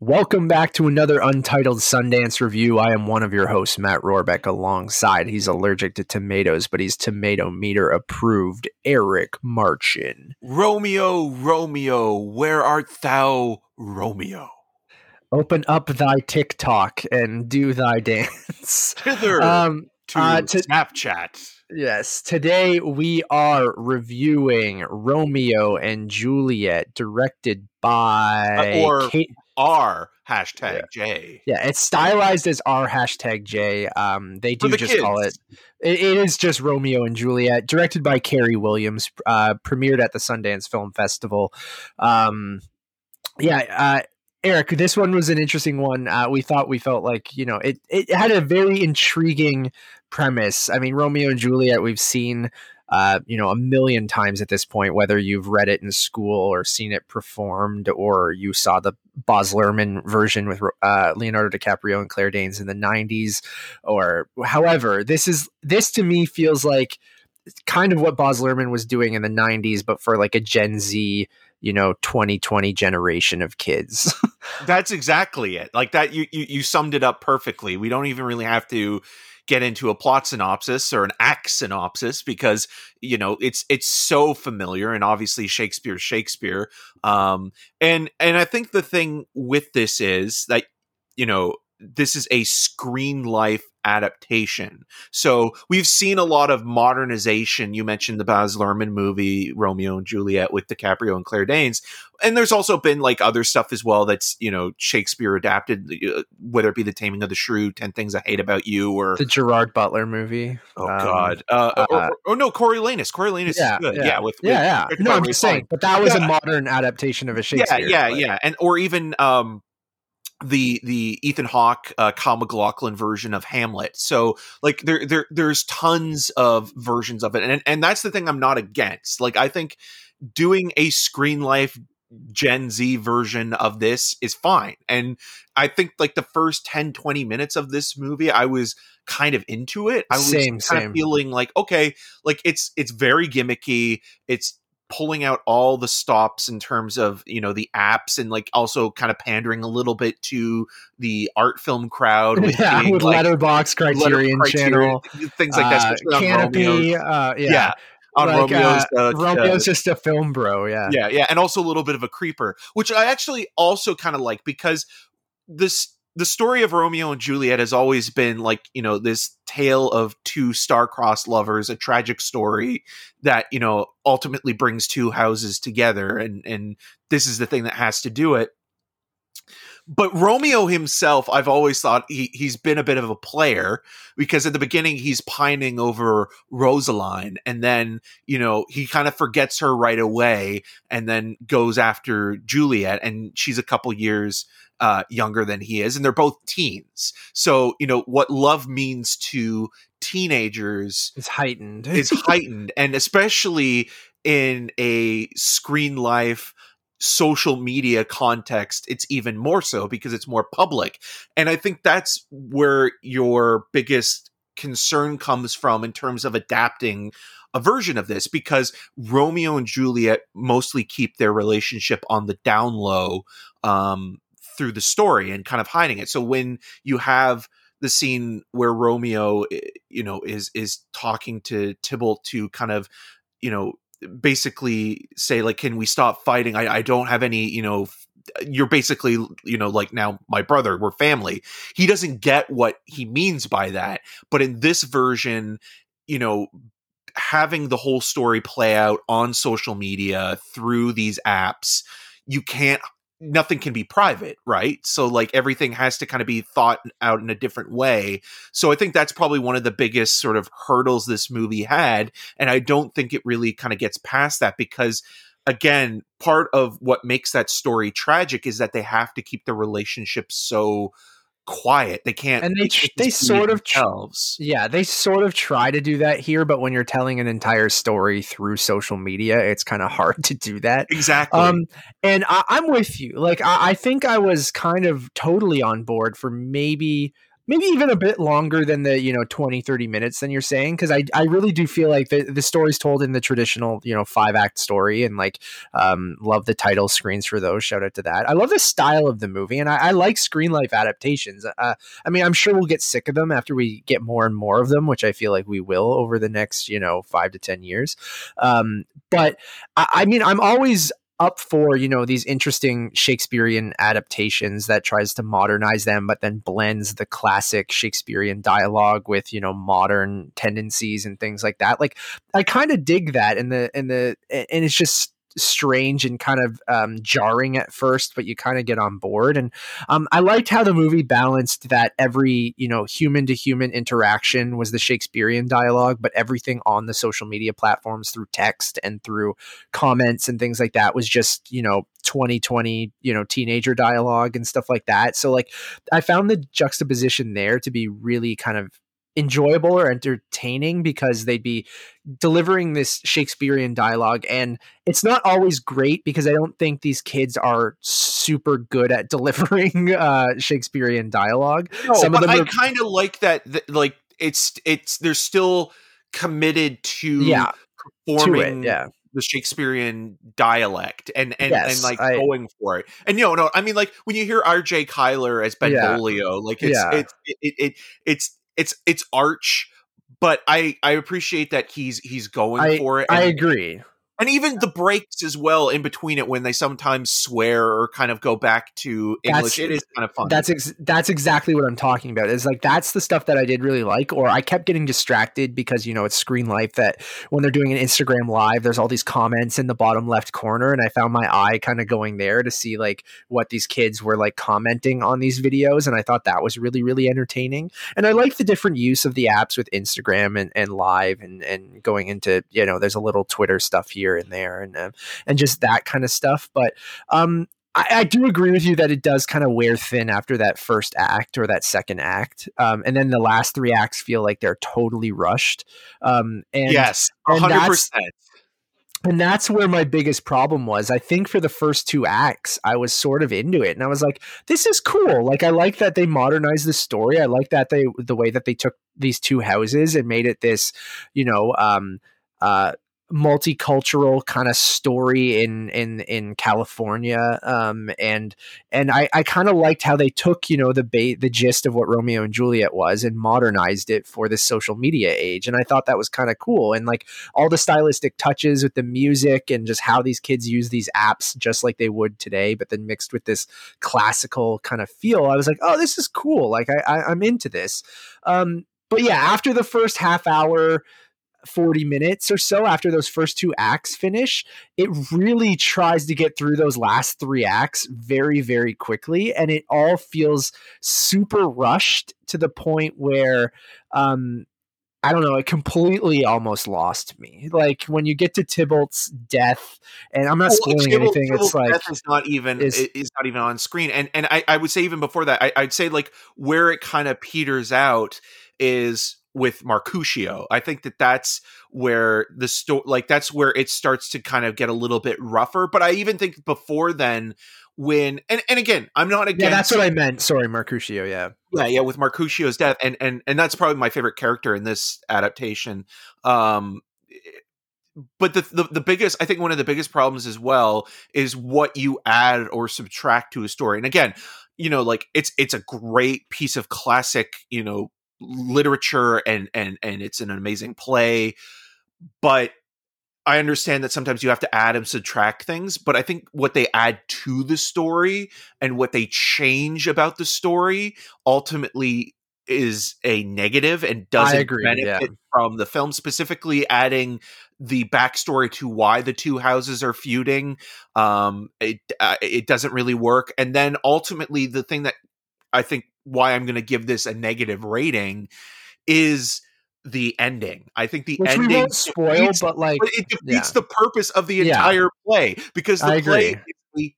Welcome back to another Untitled Sundance review. I am one of your hosts, Matt Rohrbeck, alongside he's allergic to tomatoes, but he's tomato meter approved, Eric Marchin. Romeo, Romeo, where art thou, Romeo? Open up thy TikTok and do thy dance. Hither um, to, uh, to Snapchat. Yes, today we are reviewing Romeo and Juliet, directed by uh, or Kate- R hashtag yeah. J. Yeah, it's stylized as R hashtag J. Um, they do the just kids. call it, it. It is just Romeo and Juliet, directed by Carey Williams, uh, premiered at the Sundance Film Festival. Um, yeah, uh, Eric, this one was an interesting one. Uh, we thought we felt like you know it. It had a very intriguing premise. I mean, Romeo and Juliet. We've seen uh, you know, a million times at this point, whether you've read it in school or seen it performed, or you saw the Baz Luhrmann version with uh, Leonardo DiCaprio and Claire Danes in the '90s, or however, this is this to me feels like kind of what Baz Luhrmann was doing in the '90s, but for like a Gen Z you know 2020 generation of kids. That's exactly it. Like that you, you you summed it up perfectly. We don't even really have to get into a plot synopsis or an act synopsis because you know it's it's so familiar and obviously Shakespeare Shakespeare. Um and and I think the thing with this is that you know this is a screen life adaptation. So we've seen a lot of modernization. You mentioned the Baz Luhrmann movie Romeo and Juliet with DiCaprio and Claire Danes, and there's also been like other stuff as well that's you know Shakespeare adapted, uh, whether it be The Taming of the Shrew, Ten Things I Hate About You, or the Gerard Butler movie. Oh um, God! Uh, uh, or, or, or, no, Coriolanus. Coriolanus yeah, is good. Yeah, yeah with, yeah, with, yeah. No, I'm just saying, but that was yeah. a modern adaptation of a Shakespeare. Yeah, yeah, yeah, and or even um the the Ethan Hawke uh, Kyle MacLachlan version of Hamlet. So like there there there's tons of versions of it, and and that's the thing I'm not against. Like I think doing a screen life Gen Z version of this is fine, and I think like the first 10, 20 minutes of this movie, I was kind of into it. I was same, kind same. of feeling like okay, like it's it's very gimmicky. It's pulling out all the stops in terms of you know the apps and like also kind of pandering a little bit to the art film crowd with, yeah, being, with like, Letterboxd criterion, criterion channel things like that uh, Kanopy uh, yeah. yeah on like, Romeo's. Uh, uh, Romeo's just a film bro, yeah, yeah, yeah, and also a little bit of a creeper, which I actually also kind of like because this the story of Romeo and Juliet has always been like, you know, this tale of two star-crossed lovers, a tragic story that, you know, ultimately brings two houses together and and this is the thing that has to do it. But Romeo himself, I've always thought he he's been a bit of a player because at the beginning he's pining over Rosaline and then, you know, he kind of forgets her right away and then goes after Juliet and she's a couple years uh, younger than he is, and they're both teens. So you know what love means to teenagers is heightened. is heightened, and especially in a screen life social media context it's even more so because it's more public and i think that's where your biggest concern comes from in terms of adapting a version of this because Romeo and Juliet mostly keep their relationship on the down low um, through the story and kind of hiding it. So when you have the scene where Romeo, eh, you know, is is talking to Tybalt to kind of, you know, basically say like, "Can we stop fighting? I, I don't have any, you know." You're basically, you know, like now my brother, we're family. He doesn't get what he means by that. But in this version, you know, having the whole story play out on social media through these apps, you can't nothing can be private, right? So like everything has to kind of be thought out in a different way. So I think that's probably one of the biggest sort of hurdles this movie had and I don't think it really kind of gets past that because again, part of what makes that story tragic is that they have to keep the relationship so quiet. They can't, and they they, sort of themselves. yeah, they sort of try to do that here, but when you're telling an entire story through social media, it's kind of hard to do that. Exactly. Um, and I, am with you. Like I, I think I was kind of totally on board for maybe maybe even a bit longer than the you know 20 30 minutes than you're saying because I, I really do feel like the, the story's told in the traditional you know five act story and like um, love the title screens for those shout out to that. I love the style of the movie and i, I like screen life adaptations. Uh, i mean i'm sure we'll get sick of them after we get more and more of them which i feel like we will over the next you know five to ten years. Um, but I, I mean i'm always up for you know these interesting shakespearean adaptations that tries to modernize them but then blends the classic shakespearean dialogue with you know modern tendencies and things like that. Like i kind of dig that and the and the and it's just strange and kind of um, jarring at first, but you kind of get on board. And um, I liked how the movie balanced that every you know human to human interaction was the Shakespearean dialogue, but everything on the social media platforms through text and through comments and things like that was just you know 2020 you know teenager dialogue and stuff like that. So like I found the juxtaposition there to be really kind of enjoyable or entertaining because they'd be delivering this Shakespearean dialogue. And it's not always great because I don't think these kids are super good at delivering uh, Shakespearean dialogue. No, Some of them I kind of like that, that, like, it's, it's, they're still committed to yeah, performing. To it, yeah the Shakespearean dialect and and, yes, and like I, going for it. And you know, no, I mean like when you hear RJ Cyler as Benvolio, yeah, like it's, yeah. it's it, it, it, it's it's it's arch, but I I appreciate that he's he's going I, for it. And, I agree and even the breaks as well in between it when they sometimes swear or kind of go back to English. That's, it is kind of fun. That's ex- that's exactly what I'm talking about. Is like that's the stuff that I did really like. Or I kept getting distracted because you know it's Screen Life that when they're doing an Instagram live, there's all these comments in the bottom left corner, and I found my eye kind of going there to see like what these kids were like commenting on these videos, and I thought that was really really entertaining. And I like the different use of the apps with Instagram and, and live and and going into you know there's a little Twitter stuff here here and there and uh, and just that kind of stuff. But um, I, I, do agree with you that it does kind of wear thin after that first act or that second act, um, and then the last three acts feel like they're totally rushed. Um, and yes, hundred percent. And that's where my biggest problem was. I think for the first two acts, I was sort of into it, and I was like, "This is cool." Like, I like that they modernized the story. I like that they the way that they took these two houses and made it this, you know, um, uh, multicultural kind of story in in in California um and and I I kind of liked how they took you know the ba- the gist of what Romeo and Juliet was and modernized it for this social media age and I thought that was kind of cool and like all the stylistic touches with the music and just how these kids use these apps just like they would today but then mixed with this classical kind of feel I was like oh this is cool like I, I I'm into this. Um but yeah after the first half hour 40 minutes or so after those first two acts finish, it really tries to get through those last three acts very, very quickly. And it all feels super rushed to the point where, um, I don't know, it completely almost lost me. Like when you get to Tybalt's death, and I'm not well, spoiling Tybalt, anything. Tybalt's it's like death is not even is, is not even on screen. And and I, I would say even before that, I, I'd say like where it kind of peters out is with Mercutio. I think that that's where the story, like that's where it starts to kind of get a little bit rougher. But I even think before then, when and and again, I'm not against. Yeah, that's what I meant. Sorry, Mercutio. Yeah, yeah, yeah. With Mercutio's death, and and and that's probably my favorite character in this adaptation. Um, but the, the, the biggest i think one of the biggest problems as well is what you add or subtract to a story and again you know like it's it's a great piece of classic you know literature and and and it's an amazing play but I understand that sometimes you have to add and subtract things, but I think what they add to the story and what they change about the story ultimately is a negative and doesn't agree, benefit yeah. from the film specifically adding the backstory to why the two houses are feuding um it uh, it doesn't really work and then ultimately the thing that i think why I'm going to give this a negative rating is the ending. I think the Which ending we won't spoil, defeats, but like but it defeats yeah. the purpose of the yeah. entire play because the play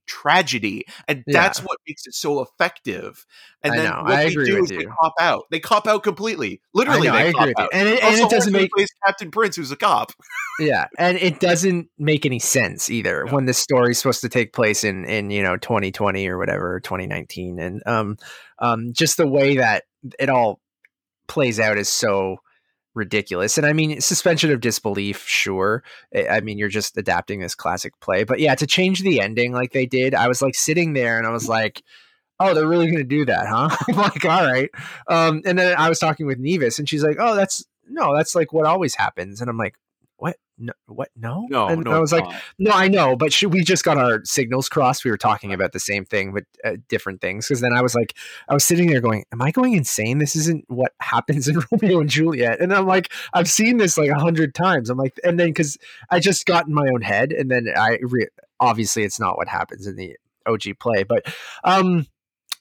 tragedy, and yeah. that's what makes it so effective. And I then know. what I they do is you. they cop out. They cop out completely. Literally, know, they cop out. And it, and it doesn't make Captain Prince, who's a cop. yeah, and it doesn't make any sense either when the story's supposed to take place in in you know 2020 or whatever 2019, and um um just the way that it all plays out is so ridiculous. And I mean, suspension of disbelief, sure. I mean, you're just adapting this classic play, but yeah, to change the ending like they did, I was like sitting there and I was like, oh, they're really going to do that, huh? I'm like, all right. Um, and then I was talking with Nevis, and she's like, oh, that's no, that's like what always happens. And I'm like, what? No, what? No, no. And no, I was like, no, I know, but should, we just got our signals crossed. We were talking about the same thing, but uh, different things. Because then I was like, I was sitting there going, "Am I going insane? This isn't what happens in Romeo and Juliet." And I'm like, I've seen this like a hundred times. I'm like, and then because I just got in my own head, and then I re- obviously it's not what happens in the OG play, but um,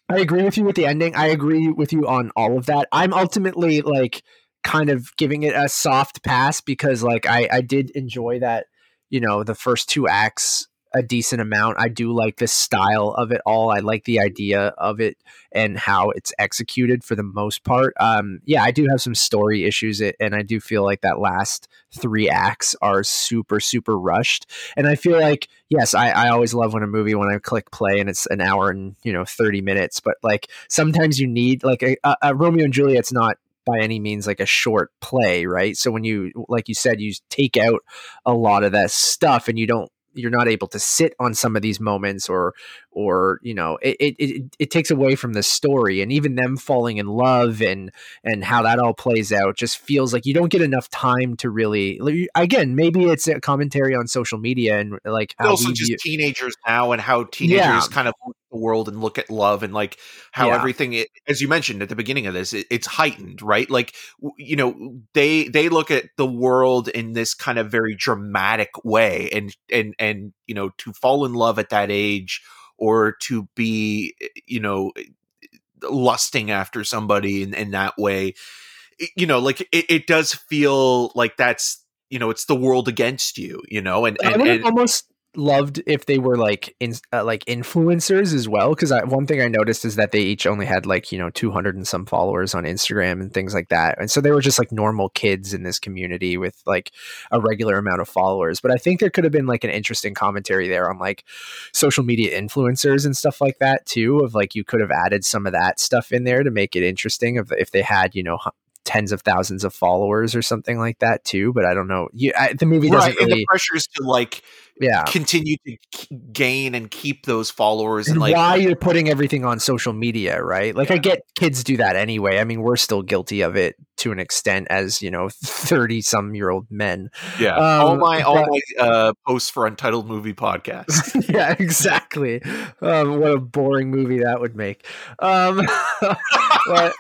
I agree with you with the ending. I agree with you on all of that. I'm ultimately like kind of giving it a soft pass because like I, I did enjoy that, you know, the first two acts a decent amount. I do like the style of it all. I like the idea of it and how it's executed for the most part. Um, yeah, I do have some story issues, and I do feel like that last three acts are super, super rushed. And I feel like, yes, I, I always love when a movie when I click play and it's an hour and you know thirty minutes, but like sometimes you need like a, a Romeo and Juliet's not by any means like a short play, right? So when you, like you said, you take out a lot of that stuff and you don't you're not able to sit on some of these moments or or you know it, it, it, it takes away from the story and even them falling in love and and how that all plays out just feels like you don't get enough time to really again maybe it's a commentary on social media and like how also just view, teenagers now and how teenagers yeah. kind of world and look at love and like how yeah. everything it, as you mentioned at the beginning of this it, it's heightened right like you know they they look at the world in this kind of very dramatic way and and and you know to fall in love at that age or to be eh, you know eh, lusting after somebody in, in that way you know like it, it does feel like that's you know it's the world against you you know and, and, and almost loved if they were like in uh, like influencers as well because one thing I noticed is that they each only had like you know 200 and some followers on Instagram and things like that and so they were just like normal kids in this community with like a regular amount of followers but I think there could have been like an interesting commentary there on like social media influencers and stuff like that too of like you could have added some of that stuff in there to make it interesting of if they had you know tens of thousands of followers or something like that too. But I don't know. You, I, the movie doesn't right, really. And the pressure is to like yeah continue to gain and keep those followers and, and like why you're putting everything on social media right like yeah. i get kids do that anyway i mean we're still guilty of it to an extent as you know 30 some year old men yeah um, all my all my uh, posts for untitled movie podcast yeah exactly um, what a boring movie that would make um but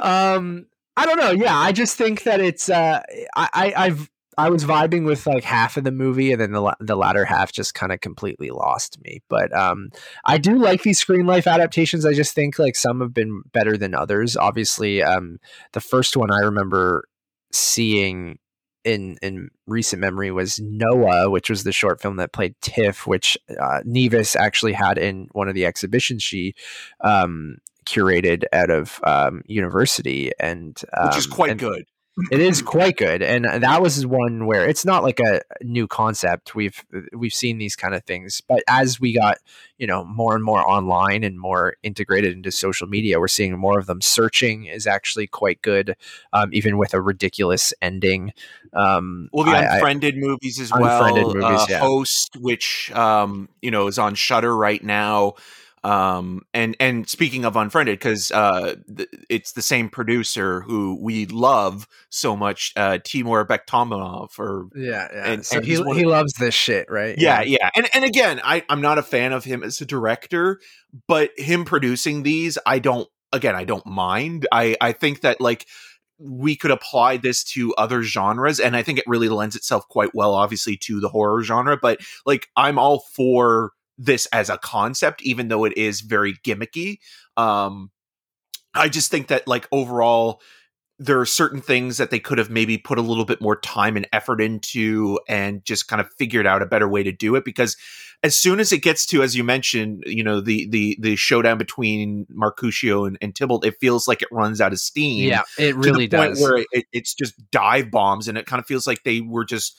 um I don't know. Yeah, I just think that it's. Uh, I, I have I was vibing with like half of the movie, and then the the latter half just kind of completely lost me. But um, I do like these screen life adaptations. I just think like some have been better than others. Obviously, um, the first one I remember seeing in in recent memory was Noah, which was the short film that played Tiff, which uh, Nevis actually had in one of the exhibitions she um, curated out of um, university, and um, which is um, quite and good. it is quite good, and that was one where it's not like a new concept. We've we've seen these kind of things, but as we got you know more and more online and more integrated into social media, we're seeing more of them. Searching is actually quite good, um, even with a ridiculous ending. Um, well, the I, Unfriended I, movies as well. Movies, uh, yeah. Host, which um, you know is on Shudder right now um and and speaking of unfriended because uh th- it's the same producer who we love so much uh timur bekmambetov or yeah, yeah. and, so and he, he loves this shit right? Yeah, yeah. yeah. And and again i i'm not a fan of him as a director but him producing these i don't again i don't mind. I i think that like we could apply this to other genres and i think it really lends itself quite well obviously to the horror genre but like i'm all for this as a concept, even though it is very gimmicky. Um, I just think that like overall, there are certain things that they could have maybe put a little bit more time and effort into and just kind of figured out a better way to do it because as soon as it gets to as you mentioned you know the the the showdown between Mercutio and, and Tybalt it feels like it runs out of steam yeah it really does where it, it's just dive bombs and it kind of feels like they were just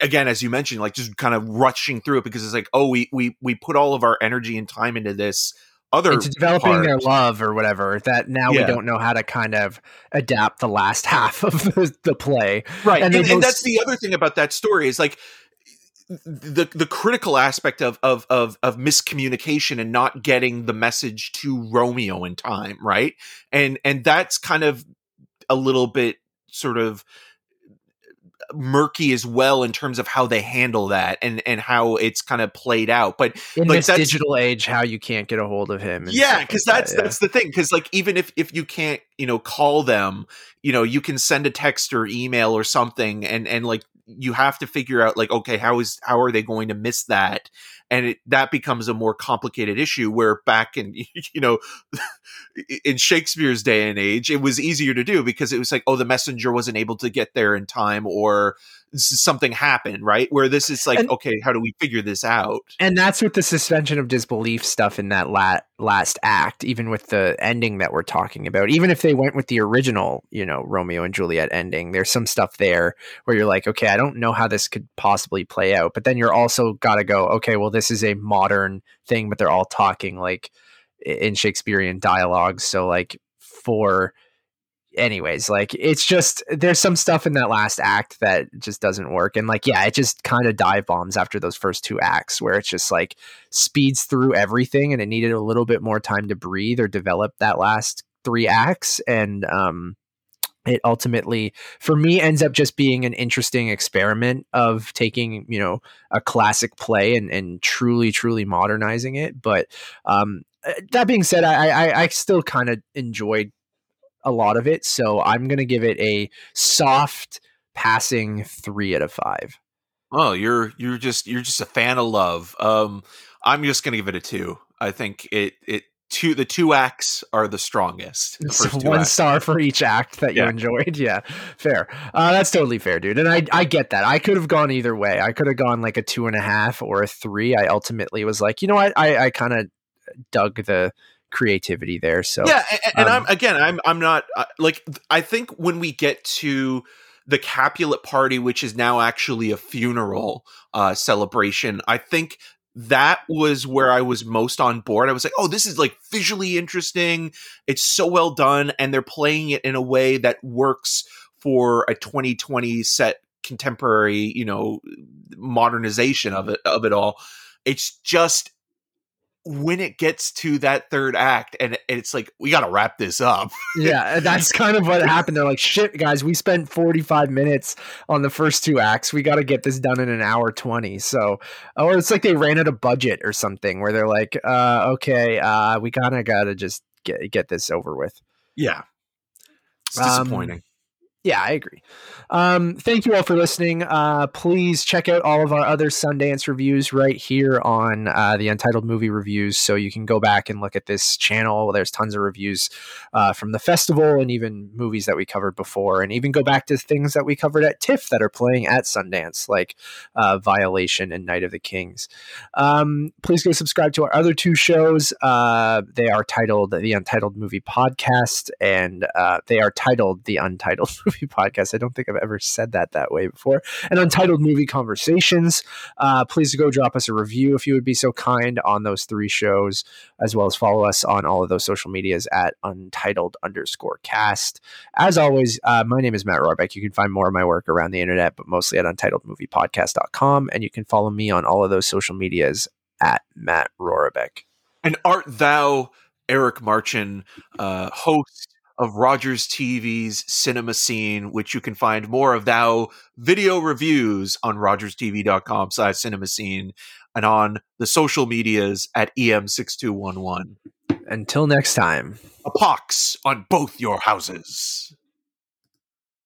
again as you mentioned like just kind of rushing through it because it's like oh we we we put all of our energy and time into this other into developing part. their love or whatever that now yeah. we don't know how to kind of adapt the last half of the, the play right and, and, and that's the other thing about that story is like the the critical aspect of of of of miscommunication and not getting the message to Romeo in time, right? And and that's kind of a little bit sort of murky as well in terms of how they handle that and and how it's kind of played out but in like, this digital age how you can't get a hold of him yeah because like that's that, yeah. that's the thing because like even if if you can't you know call them you know you can send a text or email or something and and like you have to figure out like okay how is how are they going to miss that and it, that becomes a more complicated issue where back in you know in shakespeare's day and age it was easier to do because it was like oh the messenger wasn't able to get there in time or something happened, right? Where this is like, and, okay, how do we figure this out? And that's with the suspension of disbelief stuff in that la- last act, even with the ending that we're talking about. Even if they went with the original, you know, Romeo and Juliet ending, there's some stuff there where you're like, okay, I don't know how this could possibly play out. But then you're also got to go, okay, well, this is a modern thing, but they're all talking like in Shakespearean dialogues. So, like, for anyways, like it's just there's some stuff in that last act that just doesn't work. And like, yeah, it just kind of dive bombs after those first two acts where it's just like speeds through everything and it needed a little bit more time to breathe or develop that last three acts. And um it ultimately for me ends up just being an interesting experiment of taking you know a classic play and, and truly truly modernizing it but um uh, that being said i i, I still kind of enjoyed a lot of it. So I'm going to give it a soft passing three out of five. Oh, you're you're just you're just a fan of love. Um, I'm just going to give it a two. I think it it two the two acts are the strongest. The so one acts. star for each act that you enjoyed. Yeah, fair. Uh, that's totally fair, dude. And I I get that. I could have gone either way. I could have gone like a two and a half or a three. I ultimately was like, you know what? I I kind of dug the creativity there. So yeah, and, and um, I'm again, I'm I'm not uh, like I think when we get to the Capulet party, which is now actually a funeral uh, celebration, I think that was where I was most on board. I was like, oh, this is like visually interesting. It's so well done, and they're playing it in a way that works for a 2020 set contemporary, you know, modernization of it of it all. It's just when it gets to that third act and it's like we got to wrap this up. Yeah that's kind of what happened. They're like shit guys we spent 45 minutes on the first two acts. We got to get this done in an hour 20 so or it's like they ran out of budget or something where they're like uh okay uh we kind of got to just get get this over with. Yeah. It's disappointing. um, yeah, I agree. Um, thank you all for listening. Uh, please check out all of our other Sundance reviews right here on uh, the Untitled Movie Reviews. So you can go back and look at this channel. There's tons of reviews uh, from the festival and even movies that we covered before, and even go back to things that we covered at TIFF that are playing at Sundance, like uh, Violation and Night of the Kings. Um, please go subscribe to our other two shows. Uh, they are titled The Untitled Movie Podcast, and uh, they are titled The Untitled movie podcast. I don't think I've ever said that that way before. And Untitled Movie Conversations. Uh, please go drop us a review if you would be so kind on those three shows, as well as follow us on all of those social medias at Untitled underscore cast. As always, uh, my name is Matt Rohrbeck. You can find more of my work around the internet, but mostly at untitledmoviepodcast.com. And you can follow me on all of those social medias at Matt Rohrbeck. And art thou Eric Marchin, uh, host of Rogers TV's cinema scene, which you can find more of thou video reviews on rogerstv.com slash cinema scene and on the social medias at EM6211. Until next time. A pox on both your houses.